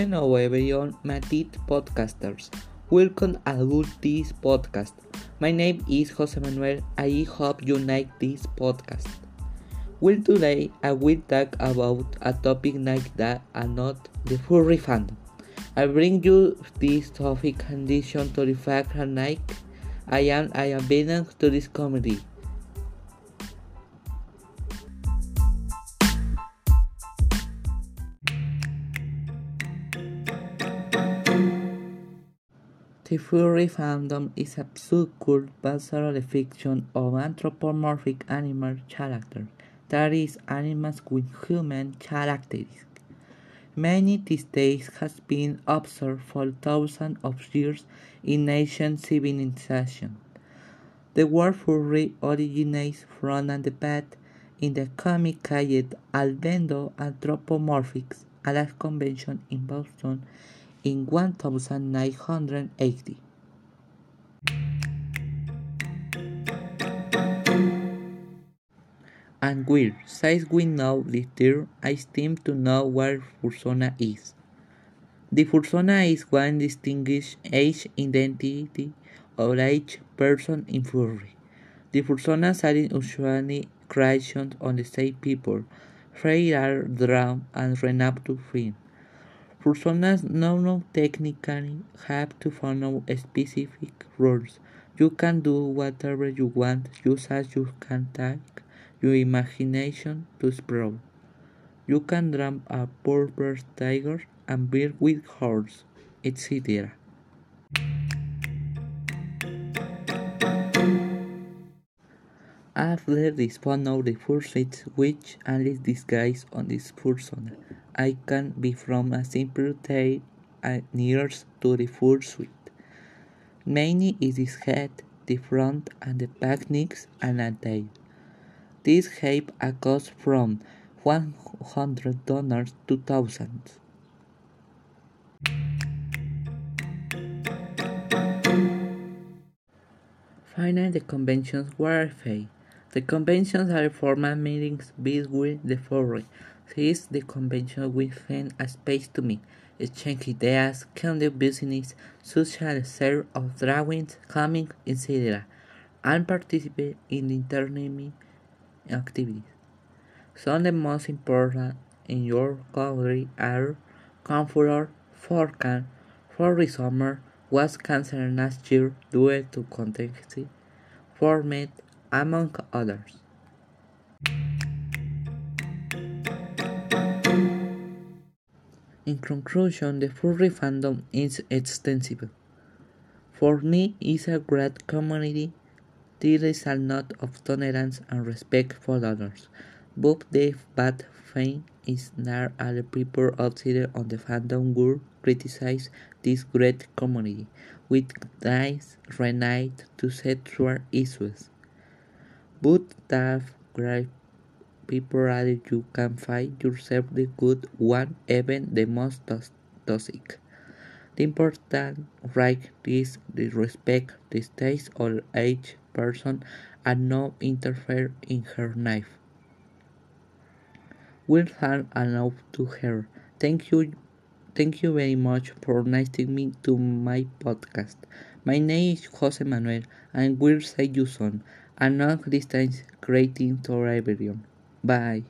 Hello everyone, Matit podcasters. Welcome to this podcast. My name is Jose Manuel. I hope you like this podcast. Well, today I will talk about a topic like that and not the furry fandom. I bring you this topic condition to the fact like I am I am to this comedy. The furry fandom is a subculture based on the fiction of anthropomorphic animal characters, that is, animals with human characteristics. Many days has been observed for thousands of years in ancient civilizations. The word furry originates from a debate in the comic called Albedo Anthropomorphics at a convention in Boston in 1980. And weird, since we know the term, I seem to know what fursona is. The fursona is one distinguished age identity of each person in furry. The fursonas are usually creations on the same people. They are drawn and renowned to film. Personas no technically have to follow specific rules. You can do whatever you want just as you can take your imagination to explore. You can drum a purple tiger and build with horse, etc. After this follow the first which only disguise on this persona. I can be from a simple tale nears to the full suite. Many is his head, the front and the back necks and a tail. This have a cost from one hundred dollars to thousands. Finally, the conventions were fake. The conventions are formal meetings between the furry Since the convention will within a space to meet, exchange ideas, conduct business, social share of drawings, comics, etc., and participate in internet activities. Some of the most important in your country are Comforter, Forecast, for the summer was cancelled last year due to contingency, format, among others. In conclusion, the furry fandom is extensive. For me, it's a great community. There is a lot of tolerance and respect for others. But the bad thing is that other people outside of the fandom world criticize this great community with ties related to sexual issues. But that great people added you can find yourself the good one, even the most toxic. The important right is the respect the stage or age person and not interfere in her life. We'll harm enough to her. Thank you thank you very much for inviting me to my podcast. My name is Jose Manuel and will see you soon. A long distance greeting to everyone. Bye.